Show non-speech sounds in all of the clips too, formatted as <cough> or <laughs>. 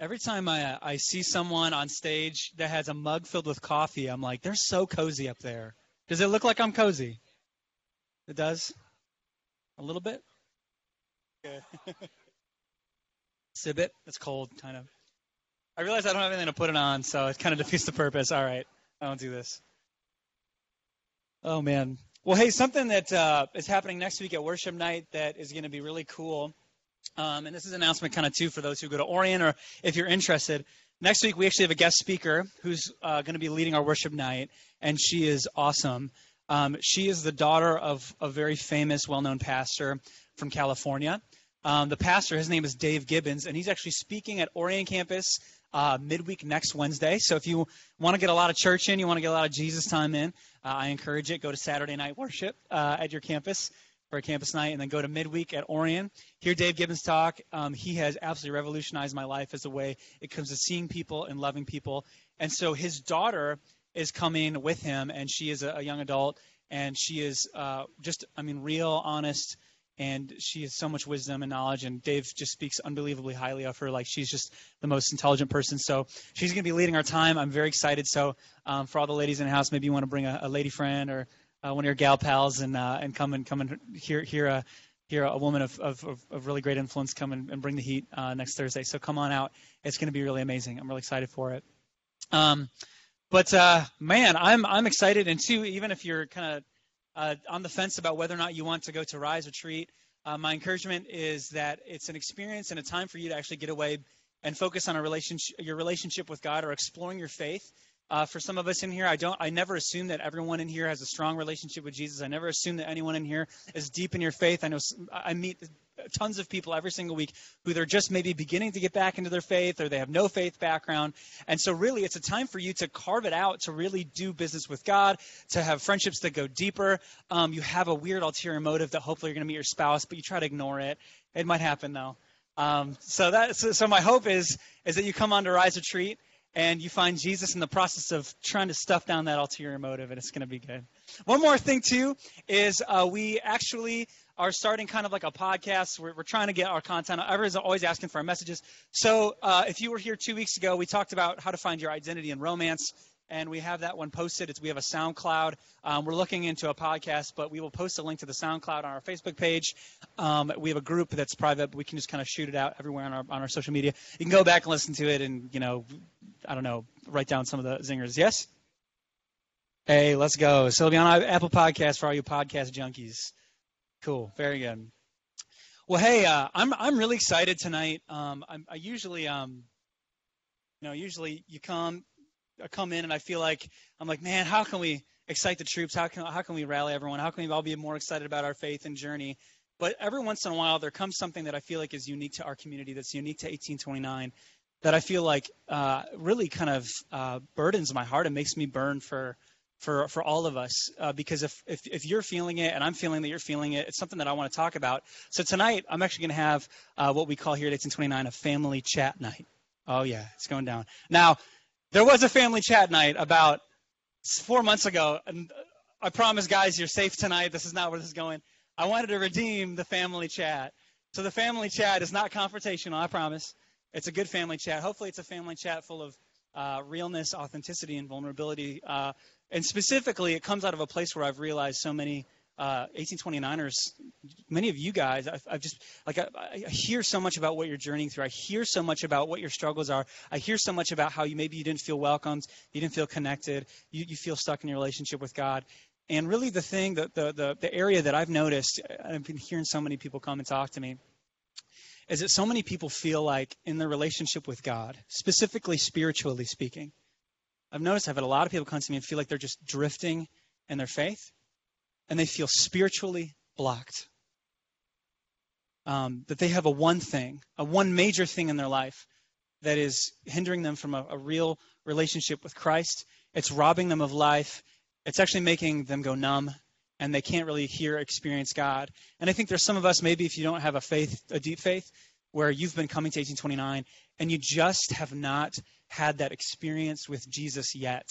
Every time I I see someone on stage that has a mug filled with coffee, I'm like, they're so cozy up there. Does it look like I'm cozy? It does. A little bit. Okay. Cibbit. It's cold, kind of. I realize I don't have anything to put it on, so it kind of defeats the purpose. All right, I don't do this. Oh man. Well, hey, something that uh, is happening next week at worship night that is going to be really cool um, and this is an announcement kind of too for those who go to Orion or if you're interested. Next week we actually have a guest speaker who's uh, going to be leading our worship night, and she is awesome. Um, she is the daughter of a very famous, well-known pastor from California. Um, the pastor, his name is Dave Gibbons, and he's actually speaking at Orion campus uh, midweek next Wednesday. So if you want to get a lot of church in, you want to get a lot of Jesus time in, uh, I encourage it. Go to Saturday night worship uh, at your campus for campus night, and then go to midweek at Orion. Hear Dave Gibbons talk. Um, he has absolutely revolutionized my life as a way it comes to seeing people and loving people. And so his daughter is coming with him, and she is a, a young adult, and she is uh, just, I mean, real, honest, and she has so much wisdom and knowledge. And Dave just speaks unbelievably highly of her. Like she's just the most intelligent person. So she's going to be leading our time. I'm very excited. So um, for all the ladies in the house, maybe you want to bring a, a lady friend or uh, one of your gal pals and uh, and come and come and hear hear a hear a woman of, of, of really great influence come and, and bring the heat uh, next Thursday. So come on out. It's going to be really amazing. I'm really excited for it. Um, but uh, man, I'm I'm excited. And two, even if you're kind of uh, on the fence about whether or not you want to go to Rise Retreat, uh, my encouragement is that it's an experience and a time for you to actually get away and focus on a relationship, your relationship with God, or exploring your faith. Uh, for some of us in here, I don't. I never assume that everyone in here has a strong relationship with Jesus. I never assume that anyone in here is deep in your faith. I know I meet tons of people every single week who they're just maybe beginning to get back into their faith or they have no faith background. And so, really, it's a time for you to carve it out to really do business with God, to have friendships that go deeper. Um, you have a weird ulterior motive that hopefully you're going to meet your spouse, but you try to ignore it. It might happen though. Um, so that so, so my hope is is that you come on to Rise Retreat and you find Jesus in the process of trying to stuff down that ulterior motive, and it's going to be good. One more thing, too, is uh, we actually are starting kind of like a podcast. We're, we're trying to get our content. Everyone's always asking for our messages. So uh, if you were here two weeks ago, we talked about how to find your identity in romance and we have that one posted. It's, we have a SoundCloud. Um, we're looking into a podcast, but we will post a link to the SoundCloud on our Facebook page. Um, we have a group that's private, but we can just kind of shoot it out everywhere on our on our social media. You can go back and listen to it, and you know, I don't know, write down some of the zingers. Yes. Hey, let's go. So it'll be on Apple Podcast for all you podcast junkies. Cool. Very good. Well, hey, uh, I'm I'm really excited tonight. Um, I, I usually um, you know, usually you come come in and I feel like I'm like, man, how can we excite the troops? How can how can we rally everyone? How can we all be more excited about our faith and journey? But every once in a while, there comes something that I feel like is unique to our community, that's unique to 1829, that I feel like uh, really kind of uh, burdens my heart and makes me burn for for for all of us. Uh, because if, if if you're feeling it and I'm feeling that you're feeling it, it's something that I want to talk about. So tonight, I'm actually going to have uh, what we call here at 1829 a family chat night. Oh yeah, it's going down now. There was a family chat night about four months ago, and I promise, guys, you're safe tonight. This is not where this is going. I wanted to redeem the family chat. So the family chat is not confrontational, I promise. It's a good family chat. Hopefully, it's a family chat full of uh, realness, authenticity, and vulnerability. Uh, and specifically, it comes out of a place where I've realized so many uh, 1829ers, many of you guys, I've, I've just like I, I, hear so much about what you're journeying through. I hear so much about what your struggles are. I hear so much about how you maybe you didn't feel welcomed, you didn't feel connected, you, you feel stuck in your relationship with God. And really, the thing, the, the the the area that I've noticed, I've been hearing so many people come and talk to me, is that so many people feel like in their relationship with God, specifically spiritually speaking. I've noticed I've had a lot of people come to me and feel like they're just drifting in their faith and they feel spiritually blocked. Um, that they have a one thing, a one major thing in their life that is hindering them from a, a real relationship with Christ. It's robbing them of life. It's actually making them go numb and they can't really hear experience God. And I think there's some of us, maybe if you don't have a faith, a deep faith, where you've been coming to 1829 and you just have not had that experience with Jesus yet.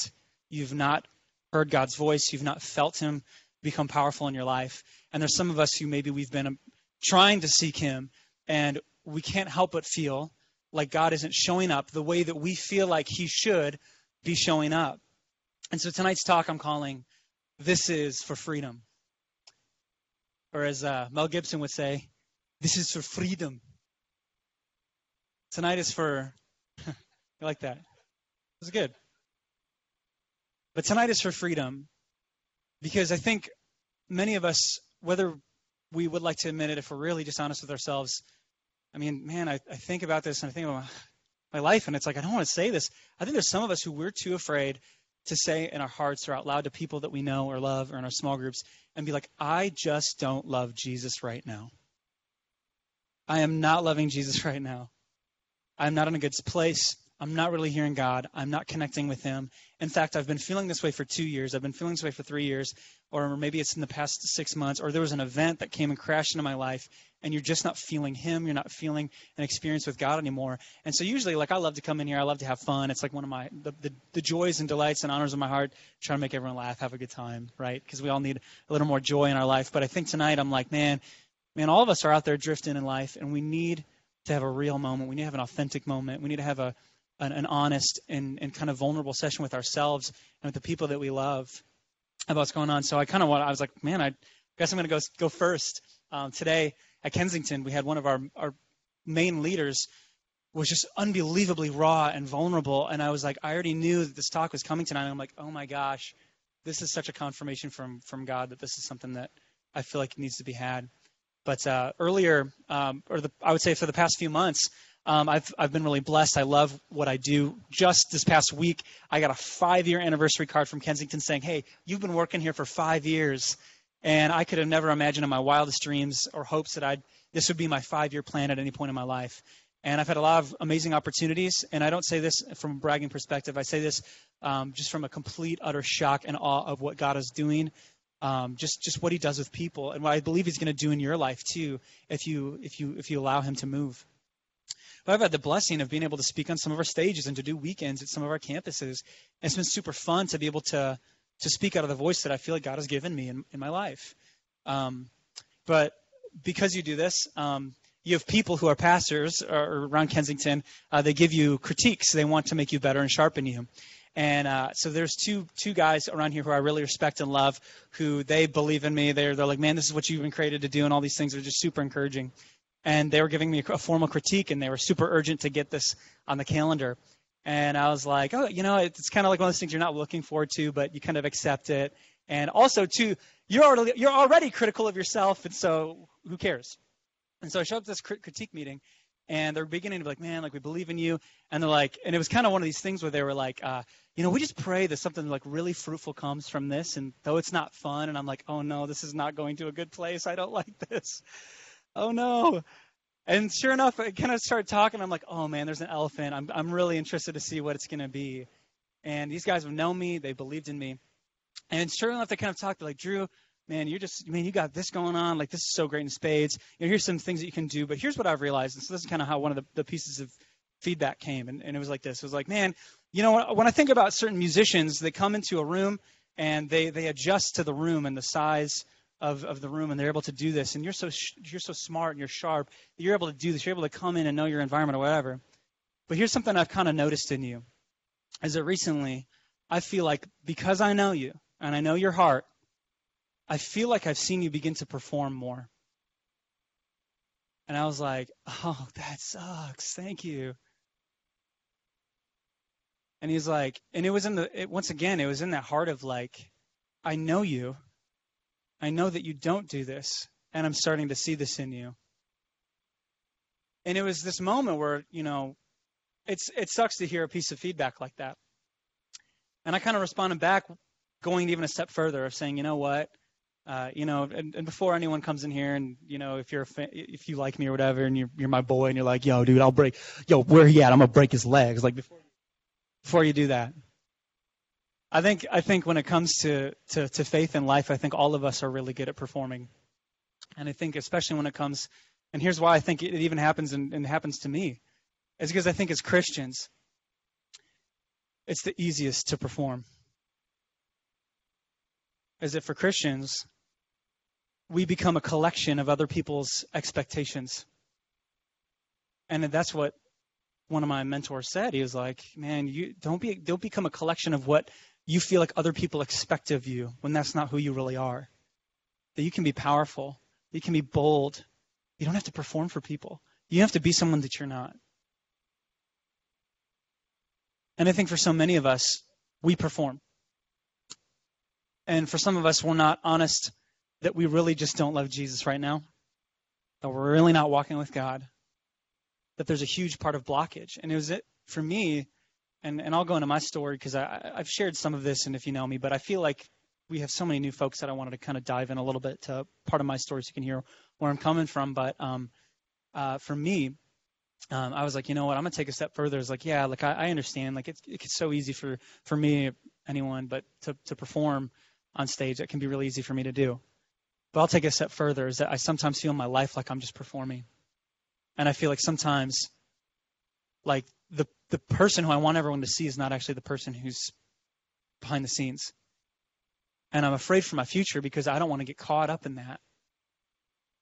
You've not heard God's voice, you've not felt Him become powerful in your life. And there's some of us who maybe we've been um, trying to seek Him, and we can't help but feel like God isn't showing up the way that we feel like He should be showing up. And so tonight's talk I'm calling This is for Freedom. Or as uh, Mel Gibson would say, This is for freedom. Tonight is for. <laughs> you like that? It was good. But tonight is for freedom because I think many of us, whether we would like to admit it, if we're really just honest with ourselves, I mean, man, I, I think about this and I think about my life, and it's like, I don't want to say this. I think there's some of us who we're too afraid to say in our hearts or out loud to people that we know or love or in our small groups and be like, I just don't love Jesus right now. I am not loving Jesus <laughs> right now. I'm not in a good place. I'm not really hearing God. I'm not connecting with Him. In fact, I've been feeling this way for two years. I've been feeling this way for three years, or maybe it's in the past six months, or there was an event that came and crashed into my life, and you're just not feeling Him. You're not feeling an experience with God anymore. And so, usually, like I love to come in here. I love to have fun. It's like one of my the, the, the joys and delights and honors of my heart. Try to make everyone laugh, have a good time, right? Because we all need a little more joy in our life. But I think tonight, I'm like, man, man, all of us are out there drifting in life, and we need to have a real moment. We need to have an authentic moment. We need to have a an, an honest and, and kind of vulnerable session with ourselves and with the people that we love about what's going on. So I kind of want, I was like, man, I guess I'm going to go go first. Um, today at Kensington, we had one of our, our main leaders was just unbelievably raw and vulnerable. And I was like, I already knew that this talk was coming tonight. And I'm like, oh my gosh, this is such a confirmation from from God that this is something that I feel like needs to be had. But uh, earlier, um, or the, I would say for the past few months, um, I've I've been really blessed. I love what I do. Just this past week, I got a five-year anniversary card from Kensington saying, "Hey, you've been working here for five years," and I could have never imagined in my wildest dreams or hopes that I'd this would be my five-year plan at any point in my life. And I've had a lot of amazing opportunities. And I don't say this from a bragging perspective. I say this um, just from a complete, utter shock and awe of what God is doing um, just just what he does with people and what I believe he's going to do in your life too if you if you if you allow him to move. But I've had the blessing of being able to speak on some of our stages and to do weekends at some of our campuses. And it's been super fun to be able to to speak out of the voice that I feel like God has given me in, in my life. Um, but because you do this, um, you have people who are pastors around Kensington. Uh, they give you critiques. They want to make you better and sharpen you. And uh, so there's two two guys around here who I really respect and love, who they believe in me. They're they're like, man, this is what you've been created to do, and all these things are just super encouraging and they were giving me a formal critique, and they were super urgent to get this on the calendar. And I was like, oh, you know, it's kind of like one of those things you're not looking forward to, but you kind of accept it. And also, too, you're already you're already critical of yourself, and so who cares? And so I showed up to this critique meeting, and they're beginning to be like, man, like we believe in you. And they're like, and it was kind of one of these things where they were like, uh, you know, we just pray that something like really fruitful comes from this. And though it's not fun, and I'm like, oh no, this is not going to a good place. I don't <laughs> like this oh no. And sure enough, I kind of started talking. I'm like, oh man, there's an elephant. I'm, I'm really interested to see what it's going to be. And these guys have known me. They believed in me. And sure enough, they kind of talked. They're like, Drew, man, you're just, man, you got this going on. Like, this is so great in spades. You know, here's some things that you can do. But here's what I've realized. And so this is kind of how one of the, the pieces of feedback came. And, and it was like this. It was like, man, you know, when I think about certain musicians, they come into a room and they, they adjust to the room and the size – of, of the room and they're able to do this. And you're so you're so smart and you're sharp you're able to do this. You're able to come in and know your environment or whatever. But here's something i've kind of noticed in you is that recently i feel like because i know you and i know your heart i feel like i've seen you begin to perform more. And i was like oh that sucks. Thank you. And he's like and it was in the it, once again it was in that heart of like i know you I know that you don't do this, and I'm starting to see this in you. And it was this moment where, you know, it's it sucks to hear a piece of feedback like that. And I kind of responded back, going even a step further of saying, you know what, uh, you know, and, and, before anyone comes in here, and you know, if you're fan, if you like me or whatever, and you're you're my boy, and you're like, yo, dude, I'll break, yo, where he at? I'm gonna break his legs. Like before, before you do that, I think I think when it comes to, to, to faith in life, I think all of us are really good at performing. And I think especially when it comes and here's why I think it even happens and, and happens to me. Is because I think as Christians, it's the easiest to perform. Is that for Christians, we become a collection of other people's expectations. And that's what one of my mentors said. He was like, "Man, you don't be don't become a collection of what you feel like other people expect of you when that's not who you really are. That you can be powerful, you can be bold. You don't have to perform for people. You have to be someone that you're not." And I think for so many of us, we perform. And for some of us, we're not honest that we really just don't love Jesus right now, that we're really not walking with God, that there's a huge part of blockage. And it was it for me, and, and I'll go into my story because I I've shared some of this, and if you know me, but I feel like we have so many new folks that I wanted to kind of dive in a little bit to part of my story so you can hear where I'm coming from. But um, uh, for me, um, I was like, you know what, I'm gonna take a step further. It's like, yeah, like I, I understand, like it's it's so easy for for me, anyone, but to to perform on stage, it can be really easy for me to do. But I'll take a step further is that I sometimes feel in my life like I'm just performing. And I feel like sometimes like the the person who I want everyone to see is not actually the person who's behind the scenes. And I'm afraid for my future because I don't want to get caught up in that.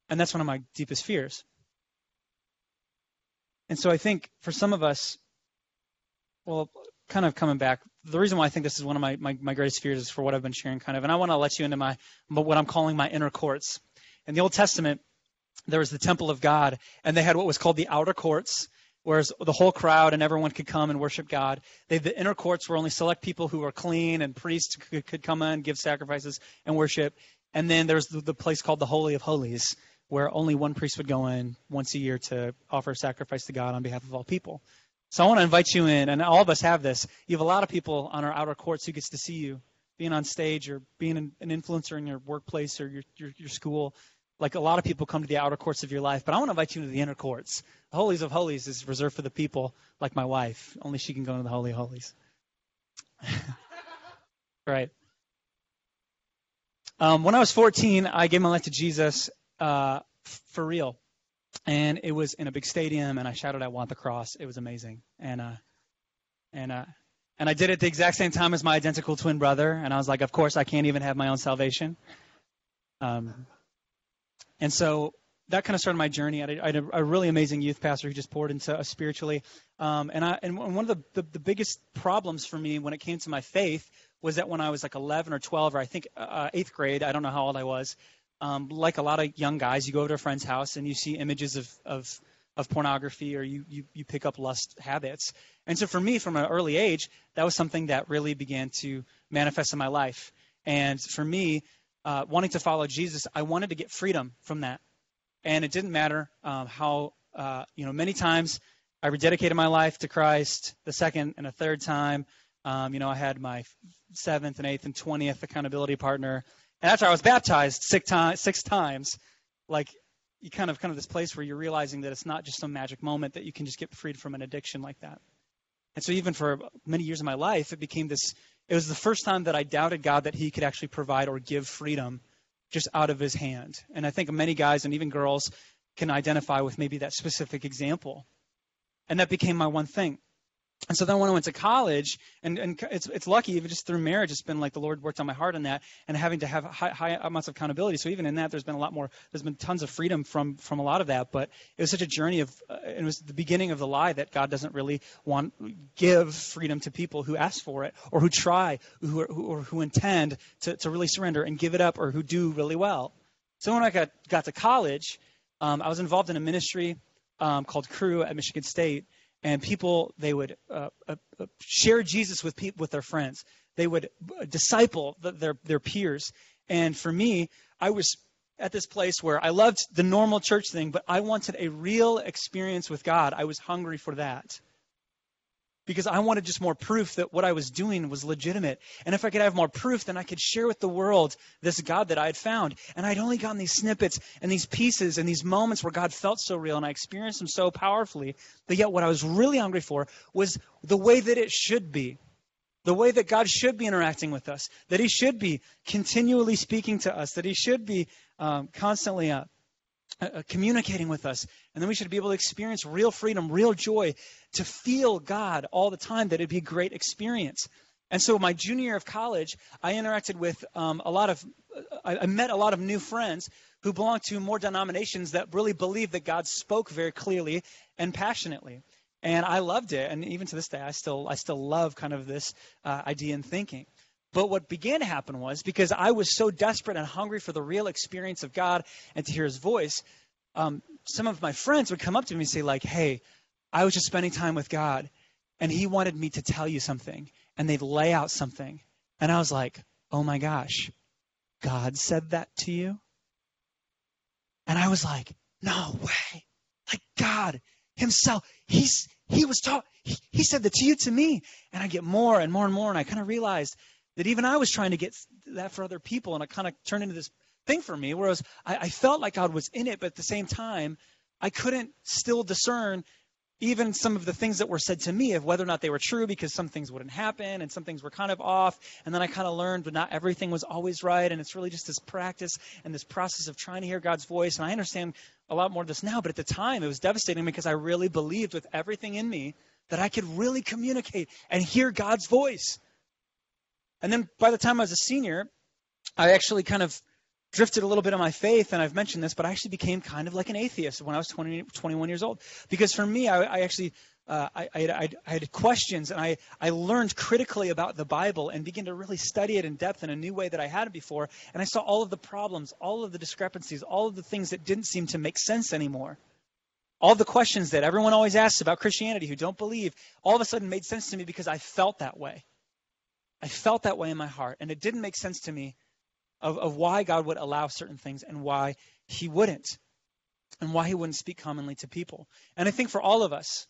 And that's one of my deepest fears. And so I think for some of us, well, kind of coming back, the reason why I think this is one of my, my, my greatest fears is for what I've been sharing, kind of. And I want to let you into my what I'm calling my inner courts. In the Old Testament, there was the temple of God, and they had what was called the outer courts, whereas the whole crowd and everyone could come and worship God. They, the inner courts were only select people who were clean, and priests could, could come in, give sacrifices, and worship. And then there's the, the place called the Holy of Holies, where only one priest would go in once a year to offer a sacrifice to God on behalf of all people. So I want to invite you in, and all of us have this. You have a lot of people on our outer courts who gets to see you being on stage or being an, influencer in your workplace or your, your, your school. Like a lot of people come to the outer courts of your life, but I want to invite you into the inner courts. The holies of holies is reserved for the people like my wife. Only she can go into the holy holies. <laughs> right. Um, when I was 14, I gave my life to Jesus uh, for real and it was in a big stadium, and I shouted, "I want the cross." It was amazing, and uh, and uh, and I did it the exact same time as my identical twin brother, and I was like, "Of course, I can't even have my own salvation." Um, and so that kind of started my journey. I had, a, a, really amazing youth pastor who just poured into us spiritually, um, and I and one of the, the, the biggest problems for me when it came to my faith was that when I was like 11 or 12 or I think uh, eighth grade, I don't know how old I was, um, like a lot of young guys, you go to a friend's house and you see images of, of, of pornography or you, you, you pick up lust habits. And so for me, from an early age, that was something that really began to manifest in my life. And for me, uh, wanting to follow Jesus, I wanted to get freedom from that. And it didn't matter um, how, uh, you know, many times I rededicated my life to Christ, the second and a third time. Um, you know, I had my seventh and eighth and twentieth accountability partner and after I was baptized six, six times, like you kind of kind of this place where you're realizing that it's not just some magic moment that you can just get freed from an addiction like that. And so even for many years of my life, it became this. It was the first time that I doubted God that He could actually provide or give freedom just out of His hand. And I think many guys and even girls can identify with maybe that specific example. And that became my one thing. And so then when I went to college, and, and it's, it's lucky, even just through marriage, it's been like the Lord worked on my heart on that, and having to have high, high amounts of accountability. So even in that, there's been a lot more, there's been tons of freedom from, from a lot of that. But it was such a journey of, uh, it was the beginning of the lie that God doesn't really want, give freedom to people who ask for it, or who try, who, who, or who intend to, to really surrender and give it up, or who do really well. So when I got, got to college, um, I was involved in a ministry um, called Cru at Michigan State and people they would uh, uh, uh, share Jesus with people with their friends. They would disciple the, their their peers. And for me, I was at this place where I loved the normal church thing, but I wanted a real experience with God. I was hungry for that because I wanted just more proof that what I was doing was legitimate. And if I could have more proof, then I could share with the world this God that I had found. And I'd only gotten these snippets and these pieces and these moments where God felt so real and I experienced Him so powerfully. But yet, what I was really hungry for was the way that it should be. The way that God should be interacting with us, that He should be continually speaking to us, that He should be um, constantly uh, uh, communicating with us. And then we should be able to experience real freedom, real joy, to feel God all the time, that it'd be a great experience. And so, my junior year of college, I interacted with um, a lot of, I, I met a lot of new friends who belonged to more denominations that really believed that God spoke very clearly and passionately. and I loved it. And even to this day, I still I still love kind of this uh, idea and thinking. But what began to happen was because I was so desperate and hungry for the real experience of God and to hear His voice, um, some of my friends would come up to me and say like, "Hey, I was just spending time with God, and He wanted me to tell you something," and they'd lay out something, and I was like, "Oh my gosh, God said that to you?" And I was like, "No way!" Like God Himself, He's He was taught. He, he said that to you, to me, and I get more and more and more, and I kind of realized that even I was trying to get that for other people, and it kind of turned into this thing for me, whereas I, I felt like God was in it, but at the same time, I couldn't still discern even some of the things that were said to me of whether or not they were true because some things wouldn't happen and some things were kind of off. And then i kind of learned that not everything was always right and it's really just this practice and this process of trying to hear god's voice. And i understand a lot more of this now but at the time it was devastating because i really believed with everything in me that i could really communicate and hear god's voice and then by the time i was a senior i actually kind of drifted a little bit on my faith, and I've mentioned this, but I actually became kind of like an atheist when I was 20, 21 years old. Because for me, I, I actually uh, I, I, I, had questions, and I, I learned critically about the Bible and began to really study it in depth in a new way that I hadn't before. And I saw all of the problems, all of the discrepancies, all of the things that didn't seem to make sense anymore. All the questions that everyone always asks about Christianity who don't believe, all of a sudden made sense to me because I felt that way. I felt that way in my heart, and it didn't make sense to me of, of why God would allow certain things and why he wouldn't, and why he wouldn't speak commonly to people. And I think for all of us,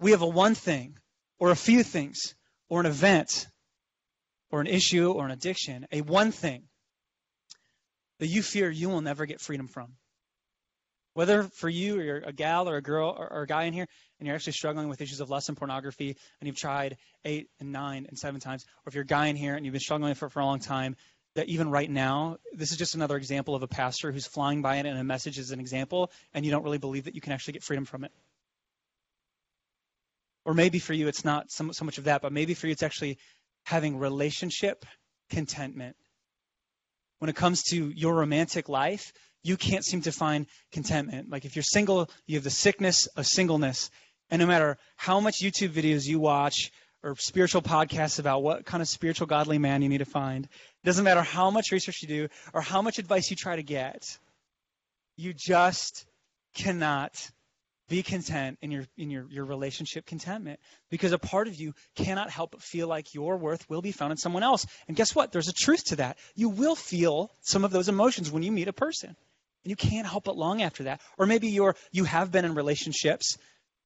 we have a one thing, or a few things, or an event, or an issue, or an addiction, a one thing that you fear you will never get freedom from. Whether for you or you're a gal or a girl or, or, a guy in here and you're actually struggling with issues of lust and pornography and you've tried eight and nine and seven times, or if you're a guy in here and you've been struggling it for a long time that even right now, this is just another example of a pastor who's flying by it and a message is an example, and you don't really believe that you can actually get freedom from it. Or maybe for you, it's not so, so much of that, but maybe for you, it's actually having relationship contentment. When it comes to your romantic life, you can't seem to find contentment. Like if you're single, you have the sickness of singleness. And no matter how much YouTube videos you watch or spiritual podcasts about what kind of spiritual godly man you need to find, it doesn't matter how much research you do or how much advice you try to get. You just cannot be content in your in your, your relationship contentment because a part of you cannot help but feel like your worth will be found in someone else and guess what there's a truth to that you will feel some of those emotions when you meet a person and you can't help but long after that or maybe you're you have been in relationships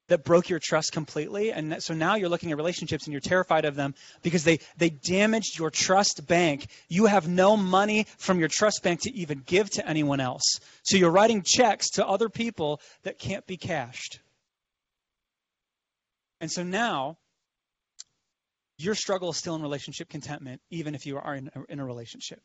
that broke your trust completely. And so now you're looking at relationships and you're terrified of them because they, they damaged your trust bank. You have no money from your trust bank to even give to anyone else. So you're writing checks to other people that can't be cashed. And so now your struggle is still in relationship contentment, even if you are in a, in a relationship.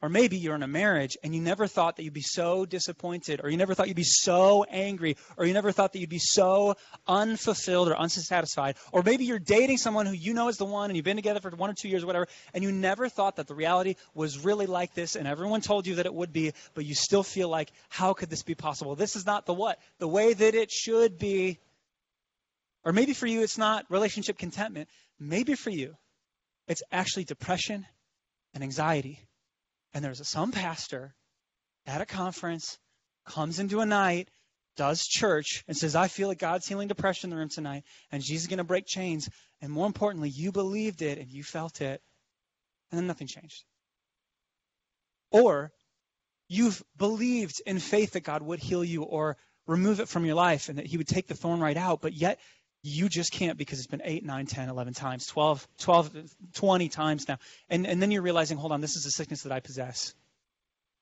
Or maybe you're in a marriage and you never thought that you'd be so disappointed, or you never thought you'd be so angry, or you never thought that you'd be so unfulfilled or unsatisfied. Or maybe you're dating someone who you know is the one and you've been together for one or two years or whatever, and you never thought that the reality was really like this, and everyone told you that it would be, but you still feel like, how could this be possible? This is not the what? The way that it should be. Or maybe for you, it's not relationship contentment. Maybe for you, it's actually depression and anxiety and there's some pastor at a conference comes into a night, does church, and says, I feel like God's healing depression in the room tonight, and Jesus is going to break chains. And more importantly, you believed it and you felt it, and then nothing changed. Or you've believed in faith that God would heal you or remove it from your life and that He would take the thorn right out, but yet you just can't because it's been 8, 9, 10, 11 times, 12, 12 20 times now. And, and then you're realizing, hold on, this is a sickness that I possess.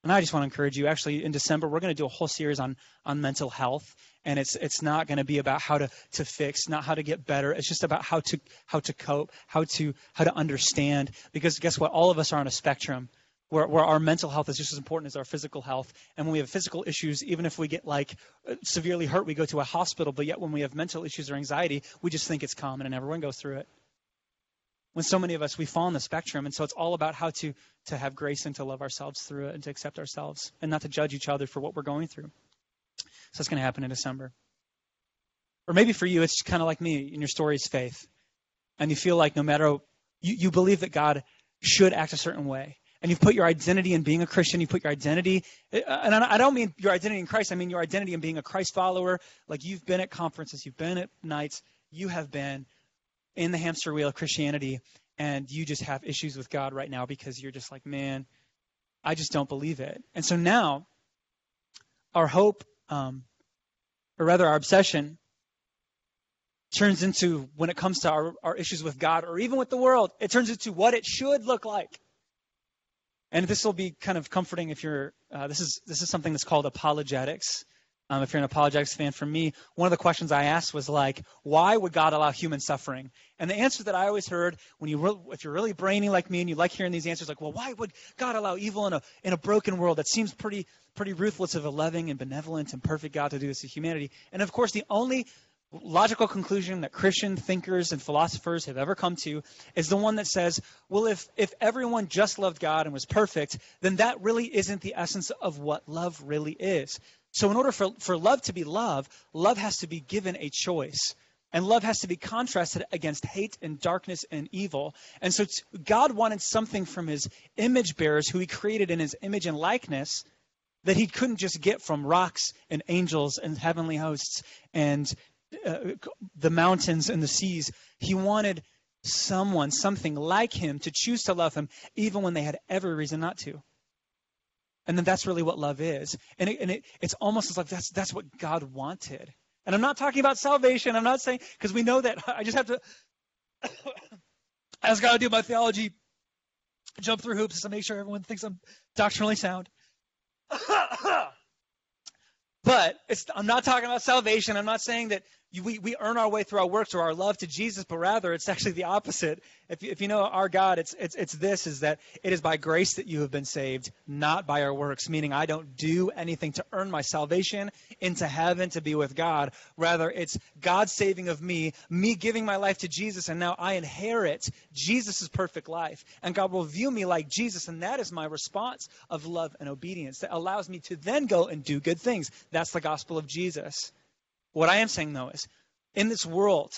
And I just want to encourage you. Actually, in December, we're going to do a whole series on, on mental health. And it's, it's not going to be about how to, to fix, not how to get better. It's just about how to, how to cope, how to, how to understand. Because guess what? All of us are on a spectrum where, where our mental health is just as important as our physical health. And when we have physical issues, even if we get like uh, severely hurt, we go to a hospital. But yet, when we have mental issues or anxiety, we just think it's common and everyone goes through it. When so many of us, we fall on the spectrum. And so it's all about how to, to have grace and to love ourselves through it and to accept ourselves and not to judge each other for what we're going through. So that's going to happen in December. Or maybe for you, it's kind of like me in your story is faith. And you feel like no matter, you, you believe that God should act a certain way. And you've put your identity in being a Christian. You put your identity, uh, and I don't mean your identity in Christ. I mean your identity in being a Christ follower. Like you've been at conferences, you've been at nights, you have been in the hamster wheel of Christianity, and you just have issues with God right now because you're just like, man, I just don't believe it. And so now, our hope, um, or rather our obsession, turns into, when it comes to our, our issues with God or even with the world, it turns into what it should look like. And this will be kind of comforting if you're, uh, this, is, this is something that's called apologetics. Um, if you're an apologetics fan, for me, one of the questions I asked was like, why would God allow human suffering? And the answer that I always heard when you, re- if you're really brainy like me and you like hearing these answers, like, well, why would God allow evil in a in a broken world that seems pretty pretty ruthless of a loving and benevolent and perfect God to do this to humanity? And of course, the only logical conclusion that Christian thinkers and philosophers have ever come to is the one that says, well, if, if everyone just loved God and was perfect, then that really isn't the essence of what love really is. So, in order for, for love to be love, love has to be given a choice. And love has to be contrasted against hate and darkness and evil. And so, God wanted something from his image bearers, who he created in his image and likeness, that he couldn't just get from rocks and angels and heavenly hosts and uh, the mountains and the seas. He wanted someone, something like him, to choose to love him even when they had every reason not to. And then that's really what love is. And, it, and it, it's almost as like that's, that's what God wanted. And I'm not talking about salvation. I'm not saying, because we know that <laughs> I just have to <coughs> ask God to do my theology, jump through hoops to make sure everyone thinks I'm doctrinally sound. <coughs> but I'm not talking about salvation. I'm not saying that we, we earn our way through our works or our love to Jesus, but rather it's actually the opposite. If you, if you know our God, it's, it's, it's this, is that it is by grace that you have been saved, not by our works, meaning I don't do anything to earn my salvation into heaven to be with God. Rather, it's God saving of me, me giving my life to Jesus, and now I inherit Jesus' perfect life. And God will view me like Jesus, and that is my response of love and obedience that allows me to then go and do good things. That's the gospel of Jesus. What I am saying, though, is in this world,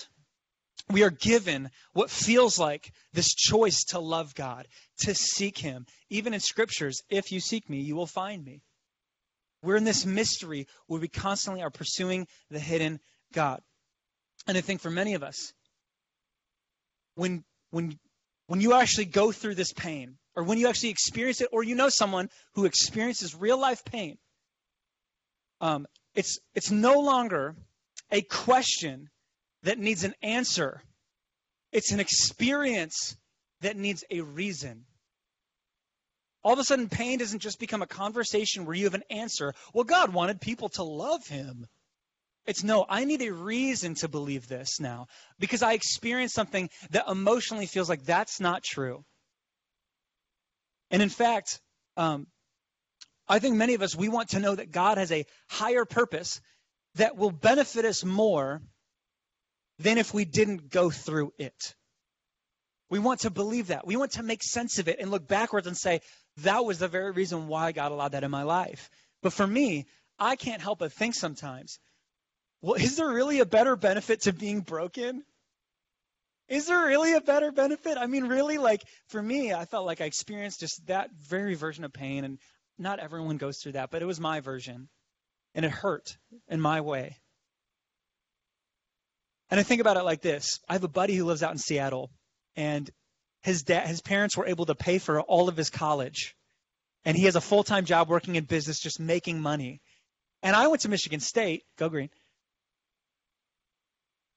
we are given what feels like this choice to love God, to seek Him. Even in scriptures, if you seek me, you will find me. We're in this mystery where we constantly are pursuing the hidden God. And I think for many of us, when, when, when you actually go through this pain, or when you actually experience it, or you know someone who experiences real life pain, um, it's, it's no longer a question that needs an answer. It's an experience that needs a reason. All of a sudden, pain doesn't just become a conversation where you have an answer. Well, God wanted people to love him. It's no, I need a reason to believe this now because I experienced something that emotionally feels like that's not true. And in fact, um, I think many of us, we want to know that God has a higher purpose that will benefit us more than if we didn't go through it. We want to believe that. We want to make sense of it and look backwards and say, that was the very reason why God allowed that in my life. But for me, I can't help but think sometimes, well, is there really a better benefit to being broken? Is there really a better benefit? I mean, really, like for me, I felt like I experienced just that very version of pain, and not everyone goes through that, but it was my version and it hurt in my way. And I think about it like this I have a buddy who lives out in Seattle, and his dad, his parents were able to pay for all of his college. And he has a full time job working in business, just making money. And I went to Michigan State, go green.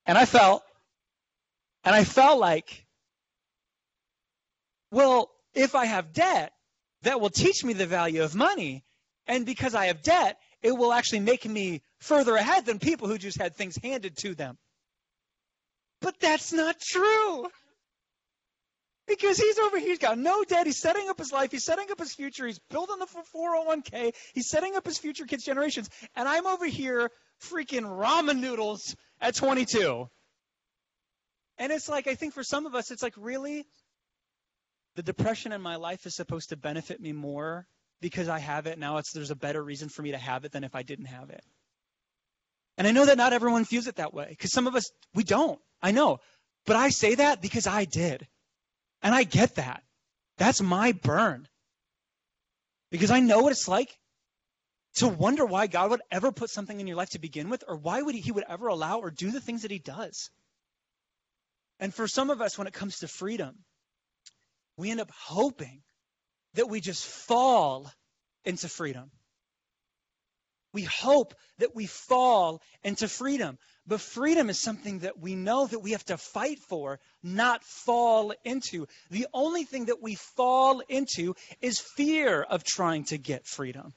And I felt, and I felt like, well, if I have debt, that will teach me the value of money. And because I have debt, it will actually make me further ahead than people who just had things handed to them. But that's not true. Because he's over here, he's got no debt. He's setting up his life. He's setting up his future. He's building the 401k. He's setting up his future kids' generations. And I'm over here freaking ramen noodles at 22. And it's like, I think for some of us, it's like, really? The depression in my life is supposed to benefit me more because I have it now, it's there's a better reason for me to have it than if I didn't have it. And I know that not everyone views it that way because some of us, we don't. I know. But I say that because I did. And I get that. That's my burn. Because I know what it's like to wonder why God would ever put something in your life to begin with, or why would he, he would ever allow or do the things that he does. And for some of us, when it comes to freedom, we end up hoping that we just fall into freedom. We hope that we fall into freedom. But freedom is something that we know that we have to fight for, not fall into. The only thing that we fall into is fear of trying to get freedom.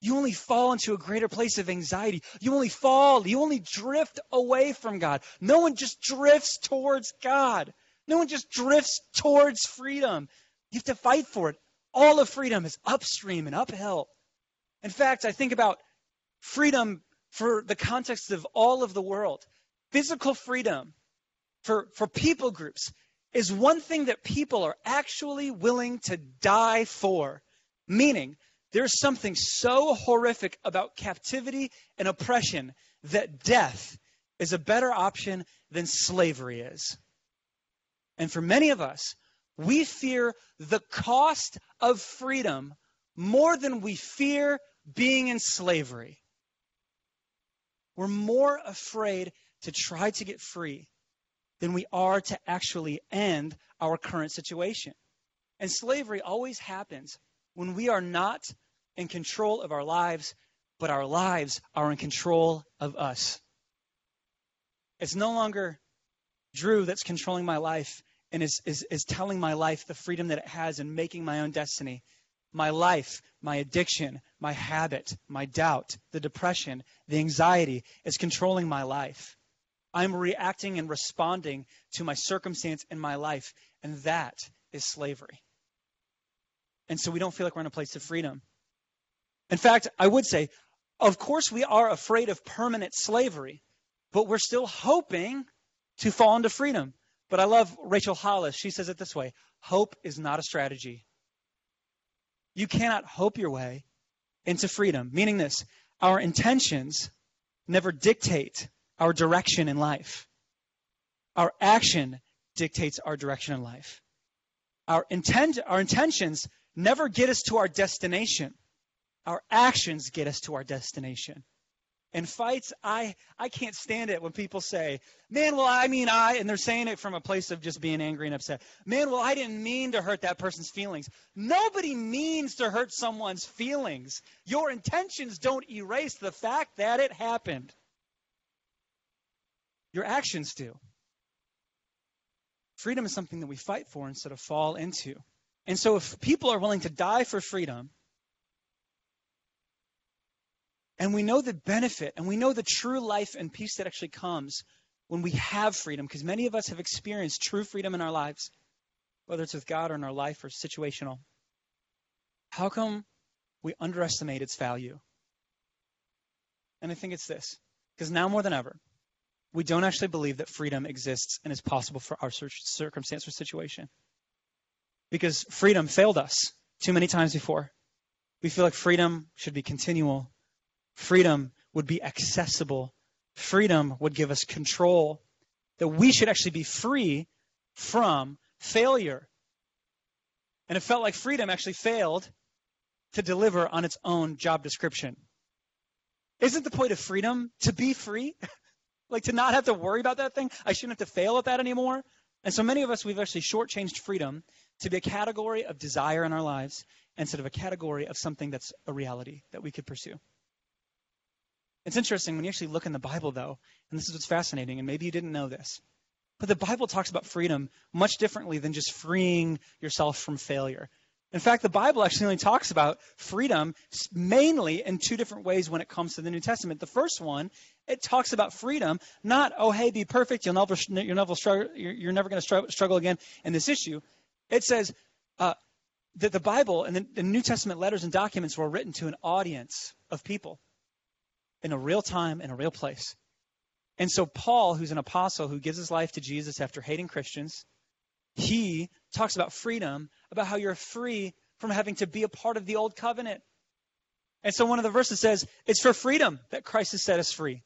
You only fall into a greater place of anxiety. You only fall, you only drift away from God. No one just drifts towards God. No one just drifts towards freedom. You have to fight for it. All of freedom is upstream and uphill. In fact, I think about freedom for the context of all of the world. Physical freedom for, for people groups is one thing that people are actually willing to die for. Meaning, there's something so horrific about captivity and oppression that death is a better option than slavery is. And for many of us, we fear the cost of freedom more than we fear being in slavery. We're more afraid to try to get free than we are to actually end our current situation. And slavery always happens when we are not in control of our lives, but our lives are in control of us. It's no longer Drew that's controlling my life and is, is, is telling my life the freedom that it has and making my own destiny. My life, my addiction, my habit, my doubt, the depression, the anxiety is controlling my life. I'm reacting and responding to my circumstance in my life, and that is slavery. And so we don't feel like we're in a place of freedom. In fact, I would say, of course, we are afraid of permanent slavery, but we're still hoping to fall into freedom. But I love Rachel Hollis. She says it this way hope is not a strategy. You cannot hope your way into freedom, meaning this our intentions never dictate our direction in life. Our action dictates our direction in life. Our intent, our intentions never get us to our destination. Our actions get us to our destination. In fights, I, I can't stand it when people say, man, well, I mean, I, and they're saying it from a place of just being angry and upset. Man, well, I didn't mean to hurt that person's feelings. Nobody means to hurt someone's feelings. Your intentions don't erase the fact that it happened. Your actions do. Freedom is something that we fight for instead of fall into. And so if people are willing to die for freedom, and we know the benefit and we know the true life and peace that actually comes when we have freedom, because many of us have experienced true freedom in our lives, whether it's with God or in our life or situational. How come we underestimate its value? And I think it's this because now more than ever, we don't actually believe that freedom exists and is possible for our circumstance or situation. Because freedom failed us too many times before. We feel like freedom should be continual Freedom would be accessible. Freedom would give us control. That we should actually be free from failure. And it felt like freedom actually failed to deliver on its own job description. Isn't the point of freedom to be free? <laughs> like to not have to worry about that thing? I shouldn't have to fail at that anymore. And so many of us, we've actually shortchanged freedom to be a category of desire in our lives instead of a category of something that's a reality that we could pursue. It's interesting when you actually look in the Bible, though, and this is what's fascinating, and maybe you didn't know this, but the Bible talks about freedom much differently than just freeing yourself from failure. In fact, the Bible actually only talks about freedom mainly in two different ways when it comes to the New Testament. The first one, it talks about freedom, not oh hey, be perfect, you'll never you'll never struggle, you're never going to struggle again in this issue. It says uh, that the Bible and the, the New Testament letters and documents were written to an audience of people in a real time, in a real place. And so, Paul, who's an apostle who gives his life to Jesus after hating Christians, he talks about freedom, about how you're free from having to be a part of the old covenant. And so one of the verses says, It's for freedom that Christ has set us free.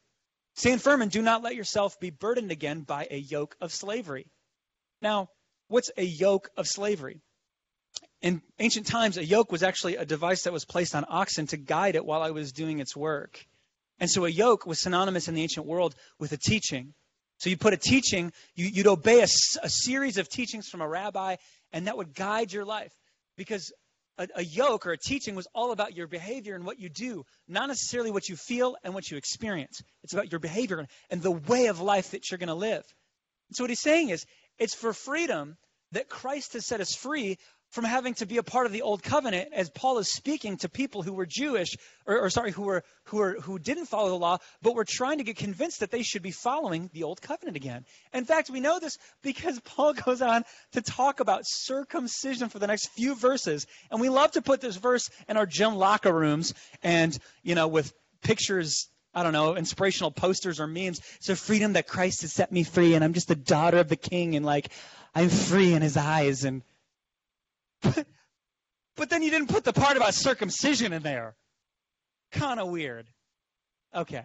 Stand firm and do not let yourself be burdened again by a yoke of slavery. Now, what's a yoke of slavery? In ancient times, a yoke was actually a device that was placed on oxen to guide it while I was doing its work. And so a yoke was synonymous in the ancient world with a teaching. So you put a teaching, you, would obey a, a, series of teachings from a rabbi, and that would guide your life. Because a, a yoke or a teaching was all about your behavior and what you do, not necessarily what you feel and what you experience. It's about your behavior and the way of life that you're going to live. So what he's saying is, it's for freedom that Christ has set us free from having to be a part of the old covenant as Paul is speaking to people who were Jewish or, or, sorry who were who were who didn't follow the law but were trying to get convinced that they should be following the old covenant again. In fact, we know this because <laughs> Paul goes on to talk about circumcision for the next few verses and we love to put this verse in our gym locker rooms and you know with pictures I don't know, inspirational posters or memes. It's a freedom that Christ has set me free, and I'm just a daughter of the King, and like I'm free in His eyes, and but then you didn't put the part about circumcision in there. Kind of weird. Okay.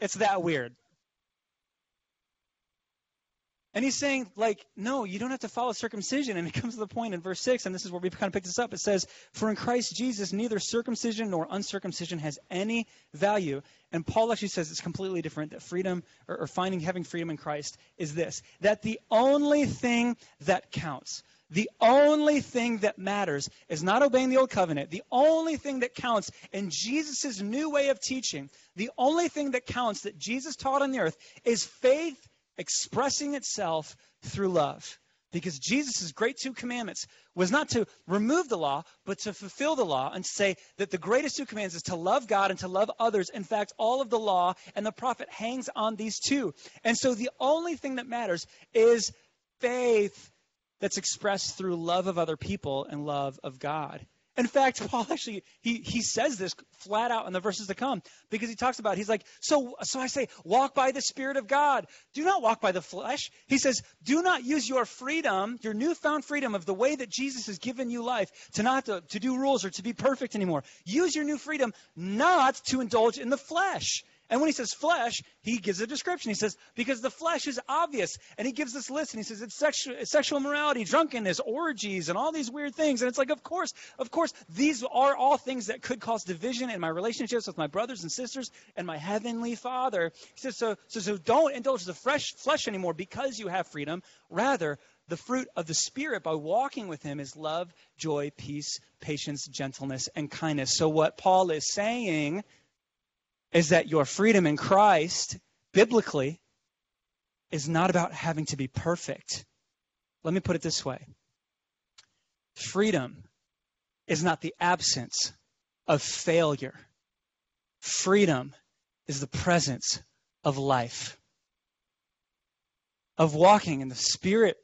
It's that weird. And he's saying, like, no, you don't have to follow circumcision. And it comes to the point in verse 6, and this is where we kind of picked this up. It says, For in Christ Jesus, neither circumcision nor uncircumcision has any value. And Paul actually says it's completely different that freedom, or, or finding having freedom in Christ, is this that the only thing that counts, the only thing that matters is not obeying the old covenant. The only thing that counts in Jesus' new way of teaching, the only thing that counts that Jesus taught on the earth is faith expressing itself through love. Because Jesus' great two commandments was not to remove the law, but to fulfill the law and say that the greatest two commands is to love God and to love others. In fact, all of the law and the prophet hangs on these two. And so the only thing that matters is faith that's expressed through love of other people and love of God. In fact, <laughs> Paul actually he he says this flat out in the verses to come because he talks about he's like so so I say walk by the spirit of God. Do not walk by the flesh. He says do not use your freedom your newfound freedom of the way that Jesus has given you life to not to, to do rules or to be perfect anymore. Use your new freedom not to indulge in the flesh and when he says flesh, he gives a description. He says, because the flesh is obvious. And he gives this list and he says, it's sexual, sexual immorality, drunkenness, orgies, and all these weird things. And it's like, of course, of course, these are all things that could cause division in my relationships with my brothers and sisters and my heavenly Father. He says, so, so, so don't indulge the fresh flesh anymore because you have freedom. Rather, the fruit of the Spirit by walking with Him is love, joy, peace, patience, gentleness, and kindness. So, what Paul is saying is that your freedom in Christ, biblically, is not about having to be perfect. Let me put it this way freedom is not the absence of failure, freedom is the presence of life, of walking in the spirit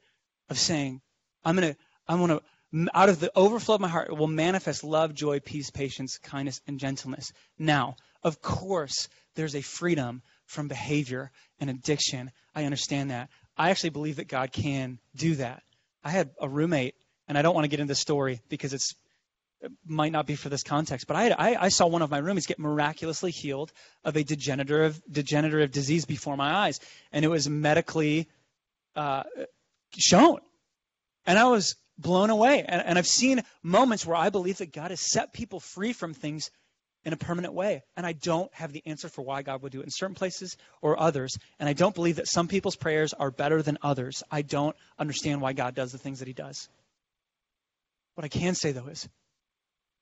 of saying, I'm going to, I'm going to, out of the overflow of my heart, it will manifest love, joy, peace, patience, kindness, and gentleness. Now, of course, there's a freedom from behavior and addiction. I understand that. I actually believe that God can do that. I had a roommate, and I don't want to get into the story because it's it might not be for this context, but I, had, I, I, saw one of my roommates get miraculously healed of a degenerative degenerative disease before my eyes, and it was medically uh, shown, and I was blown away. And, and I've seen moments where I believe that God has set people free from things in a permanent way. And I don't have the answer for why God would do it in certain places or others. And I don't believe that some people's prayers are better than others. I don't understand why God does the things that He does. What I can say, though, is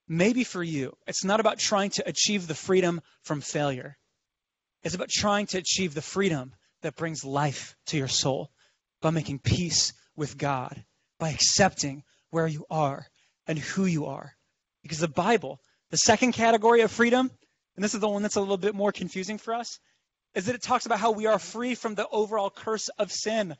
maybe for you, it's not about trying to achieve the freedom from failure, it's about trying to achieve the freedom that brings life to your soul by making peace with God, by accepting where you are and who you are. Because the Bible the second category of freedom, and this is the one that's a little bit more confusing for us, is that it talks about how we are free from the overall curse of sin.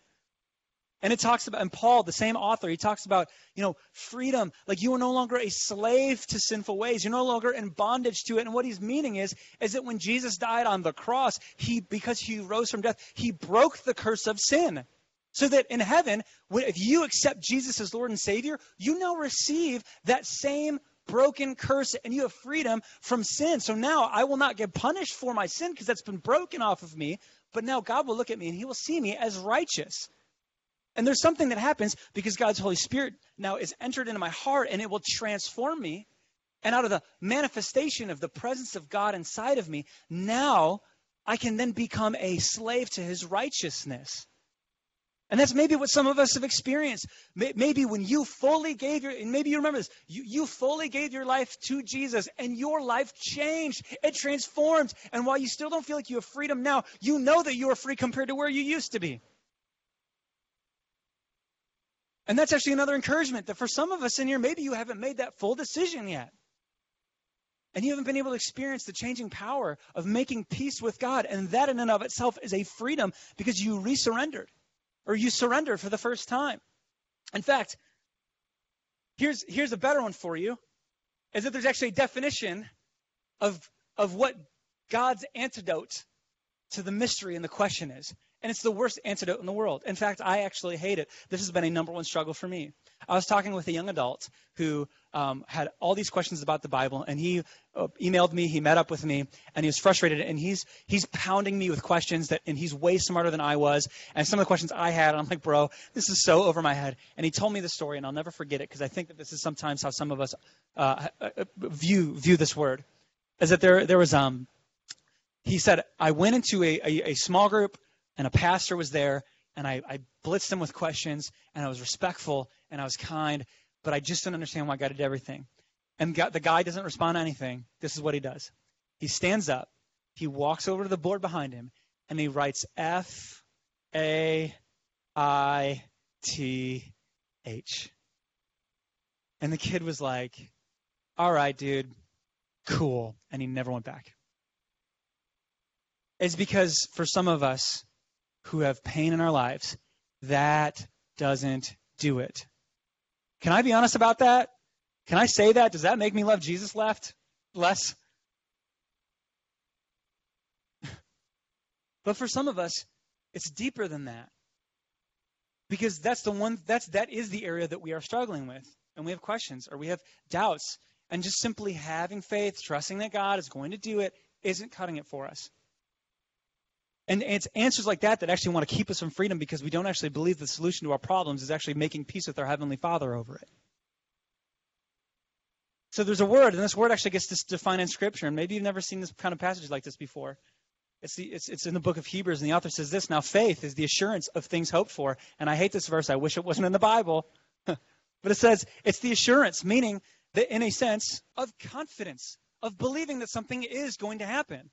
And it talks about, and Paul, the same author, he talks about, you know, freedom. Like you are no longer a slave to sinful ways. You're no longer in bondage to it. And what he's meaning is, is that when Jesus died on the cross, he, because he rose from death, he broke the curse of sin. So that in heaven, if you accept Jesus as Lord and Savior, you now receive that same broken, cursed, and you have freedom from sin. So now I will not get punished for my sin because that's been broken off of me. But now God will look at me and he will see me as righteous. And there's something that happens because God's Holy Spirit now is entered into my heart and it will transform me. And out of the manifestation of the presence of God inside of me, now I can then become a slave to his righteousness. And that's maybe what some of us have experienced. Maybe when you fully gave your, and maybe you remember this, you, you fully gave your life to Jesus and your life changed. It transformed. And while you still don't feel like you have freedom now, you know that you are free compared to where you used to be. And that's actually another encouragement that for some of us in here, maybe you haven't made that full decision yet. And you haven't been able to experience the changing power of making peace with God. And that in and of itself is a freedom because you resurrendered or you surrender for the first time. In fact, here's, here's a better one for you is that there's actually a definition of, of what God's antidote to the mystery and the question is. And it's the worst antidote in the world. In fact, I actually hate it. This has been a number one struggle for me. I was talking with a young adult who um, had all these questions about the Bible, and he uh, emailed me, he met up with me, and he was frustrated, and he's he's pounding me with questions that, and he's way smarter than I was, and some of the questions I had, I'm like, bro, this is so over my head. And he told me the story, and I'll never forget it because I think that this is sometimes how some of us uh, uh, view view this word, is that there there was um, he said I went into a, a, a small group and a pastor was there, and I, I blitzed him with questions, and I was respectful, and I was kind, but I just didn't understand why God did everything. And the guy doesn't respond to anything. This is what he does. He stands up, he walks over to the board behind him, and he writes F A I T H. And the kid was like, All right, dude, cool. And he never went back. It's because for some of us, who have pain in our lives, that doesn't do it. Can I be honest about that? Can I say that? Does that make me love Jesus left less? <laughs> but for some of us, it's deeper than that. Because that's the one that's that is the area that we are struggling with. And we have questions or we have doubts. And just simply having faith, trusting that God is going to do it, isn't cutting it for us. And it's answers like that that actually want to keep us from freedom because we don't actually believe the solution to our problems is actually making peace with our Heavenly Father over it. So there's a word, and this word actually gets defined in Scripture. And maybe you've never seen this kind of passage like this before. It's, the, it's, it's in the book of Hebrews, and the author says this Now, faith is the assurance of things hoped for. And I hate this verse. I wish it wasn't in the Bible. <laughs> but it says it's the assurance, meaning that in a sense of confidence, of believing that something is going to happen.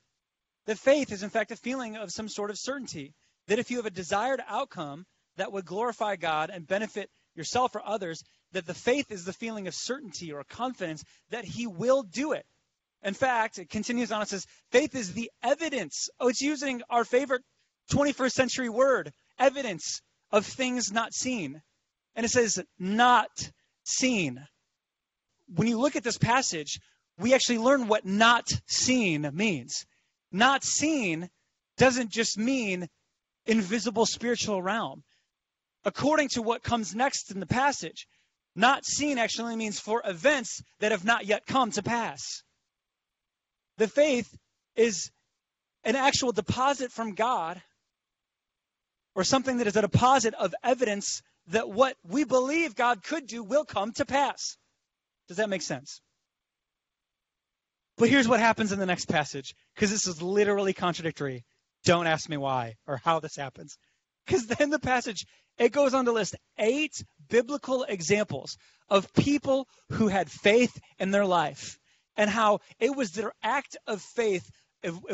That faith is, in fact, a feeling of some sort of certainty. That if you have a desired outcome that would glorify God and benefit yourself or others, that the faith is the feeling of certainty or confidence that He will do it. In fact, it continues on, it says, faith is the evidence. Oh, it's using our favorite 21st century word, evidence of things not seen. And it says, not seen. When you look at this passage, we actually learn what not seen means not seen doesn't just mean invisible spiritual realm. According to what comes next in the passage, not seen actually means for events that have not yet come to pass. The faith is an actual deposit from God or something that is a deposit of evidence that what we believe God could do will come to pass. Does that make sense? But here's what happens in the next passage, because this is literally contradictory. Don't ask me why or how this happens. Because then the passage, it goes on to list eight biblical examples of people who had faith in their life and how it was their act of faith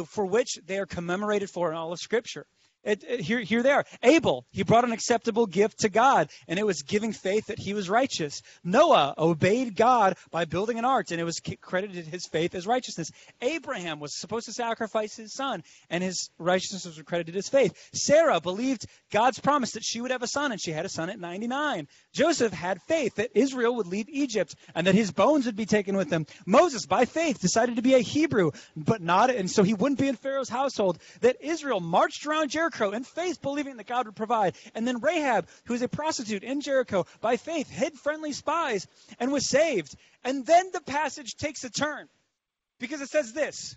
for which they are commemorated for in all of Scripture. It, it, here, here they are. Abel, he brought an acceptable gift to God, and it was giving faith that he was righteous. Noah obeyed God by building an ark, and it was credited his faith as righteousness. Abraham was supposed to sacrifice his son, and his righteousness was credited as faith. Sarah believed God's promise that she would have a son, and she had a son at 99. Joseph had faith that Israel would leave Egypt, and that his bones would be taken with them. Moses, by faith, decided to be a Hebrew, but not, and so he wouldn't be in Pharaoh's household. That Israel marched around Jericho Jericho in faith, believing that God would provide. And then Rahab, who is a prostitute in Jericho, by faith hid friendly spies and was saved. And then the passage takes a turn because it says this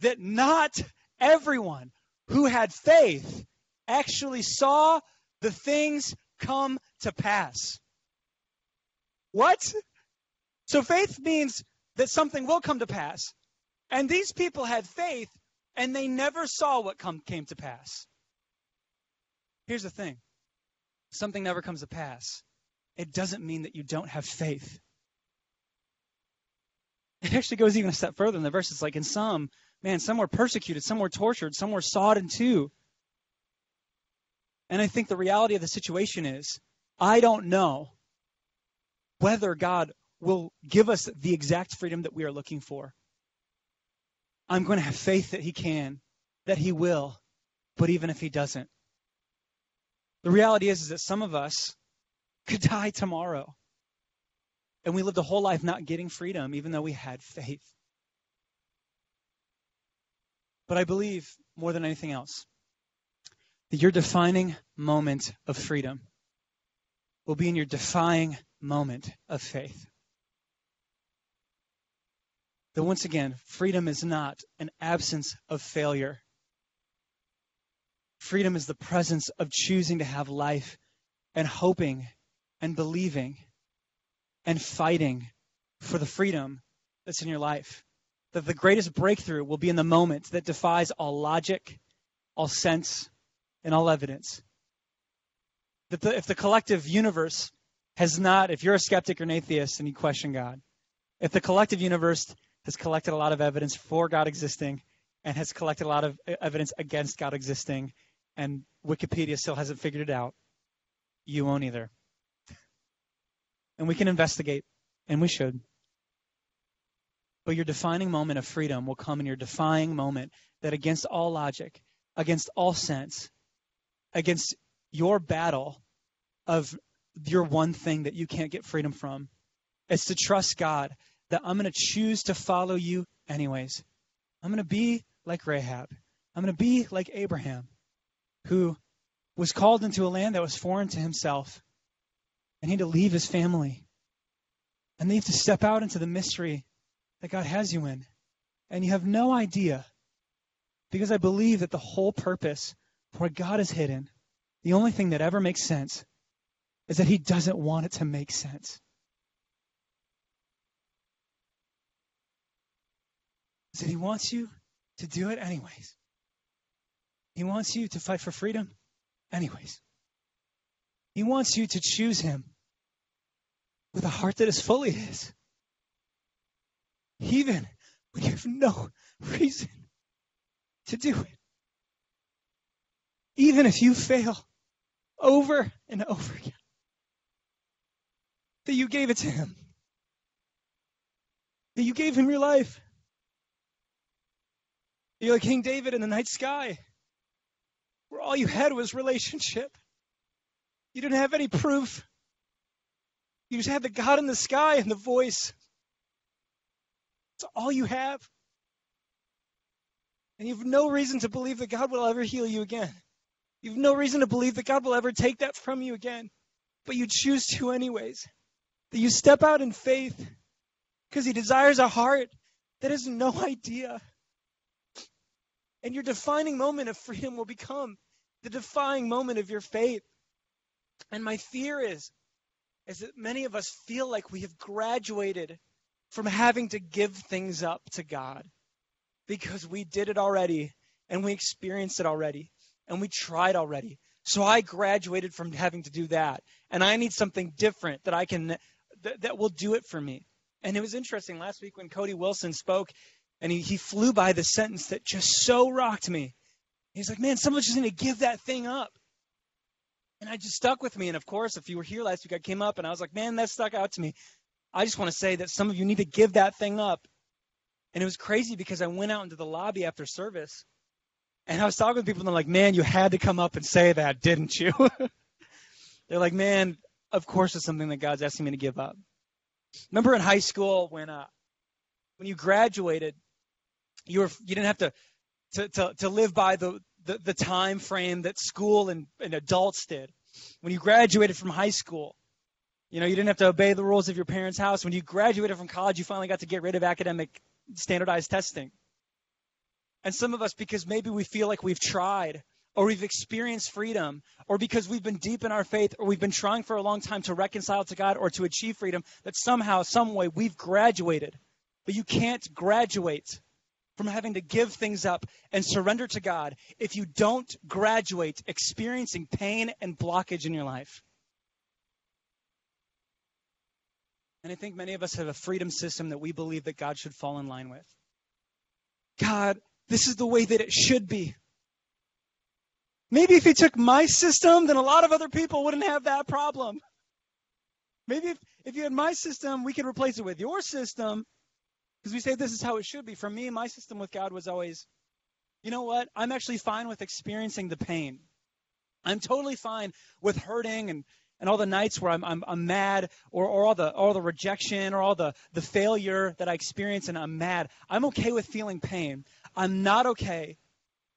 that not everyone who had faith actually saw the things come to pass. What? So faith means that something will come to pass. And these people had faith and they never saw what come, came to pass. Here's the thing something never comes to pass. It doesn't mean that you don't have faith. It actually goes even a step further in the verses. Like in some, man, some were persecuted, some were tortured, some were sawed in two. And I think the reality of the situation is I don't know whether God will give us the exact freedom that we are looking for. I'm going to have faith that He can, that He will, but even if He doesn't. The reality is, is that some of us could <laughs> die tomorrow. And we lived a whole life not getting freedom, even though we had faith. But I believe more than anything else that your defining moment of freedom will be in your defying moment of faith. That once again, freedom is not an absence of failure. Freedom is the presence of choosing to have life and hoping and believing and fighting for the freedom that's in your life. That the greatest breakthrough will be in the moment that defies all logic, all sense, and all evidence. That the, if the collective universe has not, if you're a skeptic or an atheist and you question God, if the collective universe has collected a lot of evidence for God existing and has collected a lot of evidence against God existing, and Wikipedia still hasn't figured it out, you won't either and we can investigate, and we should. But your defining moment of freedom will come in your defying moment that against all logic, against all sense, against your battle of your one thing that you can't get freedom from, is to trust God that I'm going to choose to follow you anyways. I'm going to be like Rahab. I'm going to be like Abraham, who was called into a land that was foreign to himself and he had to leave his family. And they have to step out into the mystery that God has you in. And you have no idea. Because I believe that the whole purpose for God is hidden, the only thing that ever makes sense, is that he doesn't want it to make sense. Is that he wants you to do it anyways. He wants you to fight for freedom anyways. He wants you to choose him with a heart that is fully His. Even when you have no reason to do it. Even if you fail over and over again, that you gave it to Him, that you gave Him your life. You're like King David in the night sky, where all you had was relationship. You didn't have any proof. You just had the God in the sky and the voice. That's all you have. And you have no reason to believe that God will ever heal you again. You have no reason to believe that God will ever take that from you again. But you choose to, anyways. That you step out in faith because He desires a heart that has no <laughs> idea. And your defining moment of freedom will become the defining moment of your faith. And my fear is is that many of us feel like we have graduated from having to give things up to God because we did it already and we experienced it already and we tried already. So I graduated from having to do that and I need something different that I can that, that will do it for me. And it was interesting last week when Cody Wilson spoke and he, he flew by the sentence that just so rocked me. He's like, man, someone's just going to give that thing up. And I just stuck with me. And of course, if you were here last week, I came up and I was like, man, that stuck out to me. I just want to say that some of you need to give that thing up. And it was crazy because I went out into the lobby after service and I was talking to people and they're like, man, you had to come up and say that, didn't you? <laughs> they're like, man, of course it's something that God's asking me to give up. Remember in high school when uh, when you graduated, you were you didn't have to to, to, to live by the the, the time frame that school and, and adults did. When you graduated from high school, you know, you didn't have to obey the rules of your parents' house. When you graduated from college, you finally got to get rid of academic standardized testing. And some of us, because maybe we feel like we've tried or we've experienced freedom, or because we've been deep in our faith, or we've been trying for a long time to reconcile to God or to achieve freedom, that somehow, some way, we've graduated. But you can't graduate from having to give things up and surrender to God if you don't graduate experiencing pain and blockage in your life. And I think many of us have a freedom system that we believe that God should fall in line with. God, this is the way that it should be. Maybe if he took my system, then a lot of other people wouldn't have that problem. Maybe if, if you had my system, we could replace it with your system because we say this is how it should be. For me, my system with God was always, you know what? I'm actually fine with experiencing the pain. I'm totally fine with hurting and, and all the nights where I'm, I'm, I'm mad or, or all the all the rejection or all the, the failure that I experience and I'm mad. I'm okay with feeling pain. I'm not okay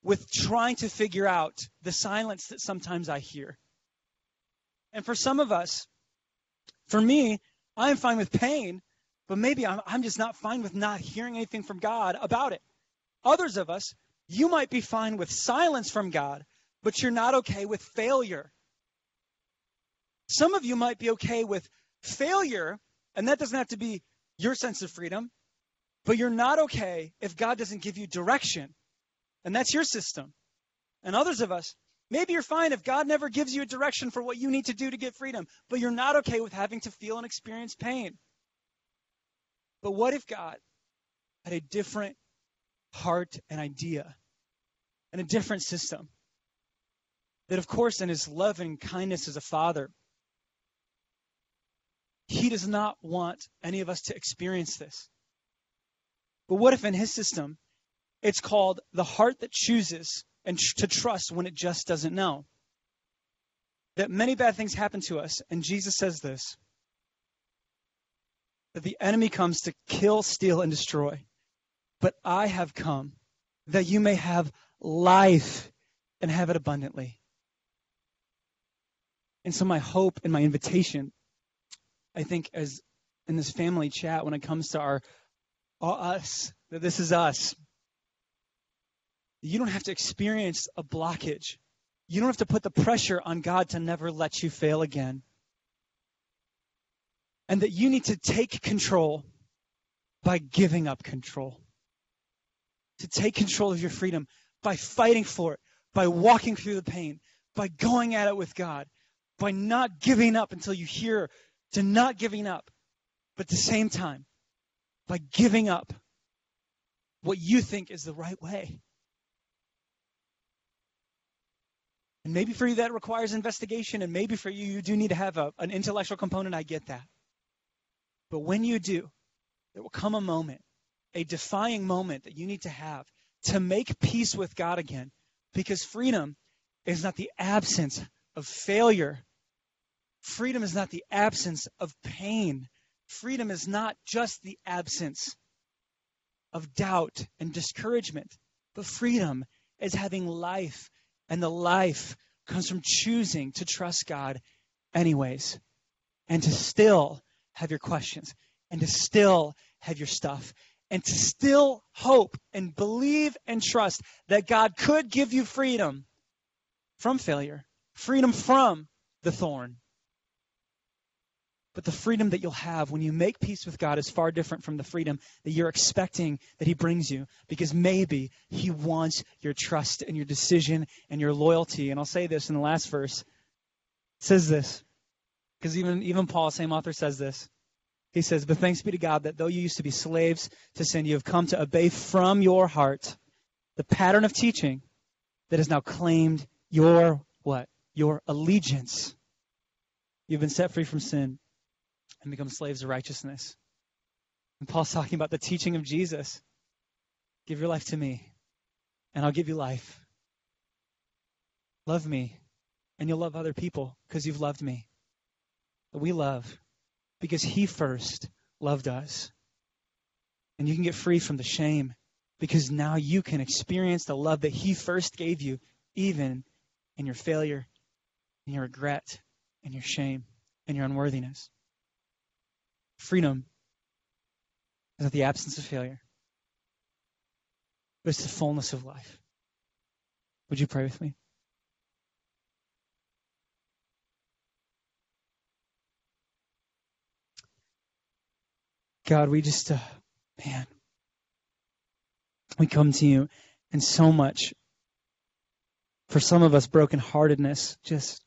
with trying to figure out the silence that sometimes I hear. And for some of us, for me, I'm fine with pain, but maybe I'm, I'm just not fine with not hearing anything from God about it. Others of us, you might be fine with silence from God, but you're not okay with failure. Some of you might be okay with failure, and that doesn't have to be your sense of freedom, but you're not okay if God doesn't give you direction. And that's your system. And others of us, maybe you're fine if God never gives you a direction for what you need to do to get freedom, but you're not okay with having to feel and experience pain. But what if God had a different heart and idea and a different system? That, of course, in his love and kindness as a father, he does not want any of us to experience this. But what if in his system, it's called the heart that chooses and to trust when it just doesn't know. That many bad things happen to us, and Jesus says this that the enemy comes to kill, steal, and destroy. But I have come that you may have life and have it abundantly. And so, my hope and my invitation, I think, as in this family chat, when it comes to our, us, that this is us, you don't have to experience a blockage. You don't have to put the pressure on God to never let you fail again. And that you need to take control by giving up control. To take control of your freedom by fighting for it, by walking through the pain, by going at it with God, by not giving up until you hear to not giving up, but at the same time, by giving up what you think is the right way. And maybe for you that requires investigation, and maybe for you, you do need to have a, an intellectual component. I get that. But when you do, there will come a moment, a defying moment that you need to have to make peace with God again. Because freedom is not the absence of failure, freedom is not the absence of pain. Freedom is not just the absence of doubt and discouragement, but freedom is having life and the life comes from choosing to trust God anyways and to still have your questions and to still have your stuff and to still hope and believe and trust that God could give you freedom from failure, freedom from the thorn, but the freedom that you'll have when you make peace with God is far different from the freedom that you're expecting that He brings you because maybe He wants your trust and your decision and your loyalty. And I'll say this in the last verse. It says this because even, even Paul, same author, says this. He says, But thanks be to God that though you used to be slaves to sin, you have come to obey from your heart the pattern of teaching that has now claimed your what? Your allegiance. You've been set free from sin and become slaves of righteousness. And Paul's talking about the teaching of Jesus. Give your life to me, and I'll give you life. Love me, and you'll love other people because you've loved me. But we love because he first loved us. And you can get free from the shame because now you can experience the love that he first gave you even in your failure, in your regret, and your shame, and your unworthiness. Freedom is not the absence of failure, but it's the fullness of life. Would you pray with me? God, we just, uh, man, we come to you and so much for some of us brokenheartedness just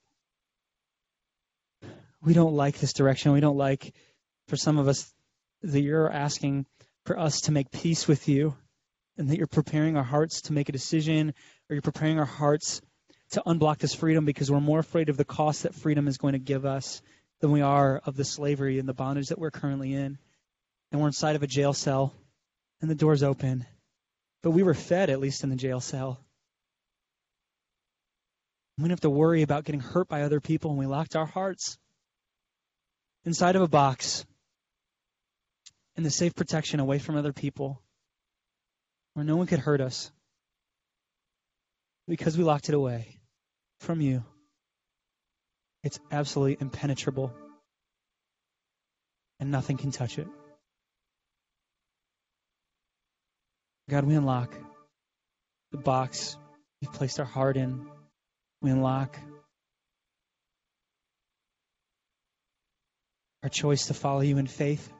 we don't like this direction. We don't like for some of us that you're asking for us to make peace with you and that you're preparing our hearts to make a decision or you're preparing our hearts to unblock this freedom because we're more afraid of the cost that freedom is going to give us than we are of the slavery and the bondage that we're currently in and we're inside of a jail cell and the door's open but we were fed, at least in the jail cell. We didn't have to worry about getting hurt by other people, and we locked our hearts inside of a box in the safe protection away from other people where no one could hurt us because we locked it away from you. It's absolutely impenetrable, and nothing can touch it. God, we unlock the box you've placed our heart in. We unlock our choice to follow you in faith.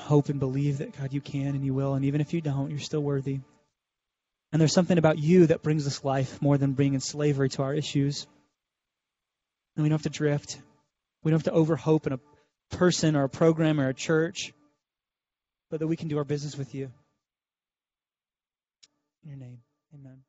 Hope and believe that, God, you can and you will. And even if you don't, you're still worthy. And there's something about you that brings us life more than bringing slavery to our issues. And we don't have to drift. We don't have to overhope in a person or a program or a church but that we can do our business with you. In your name, amen.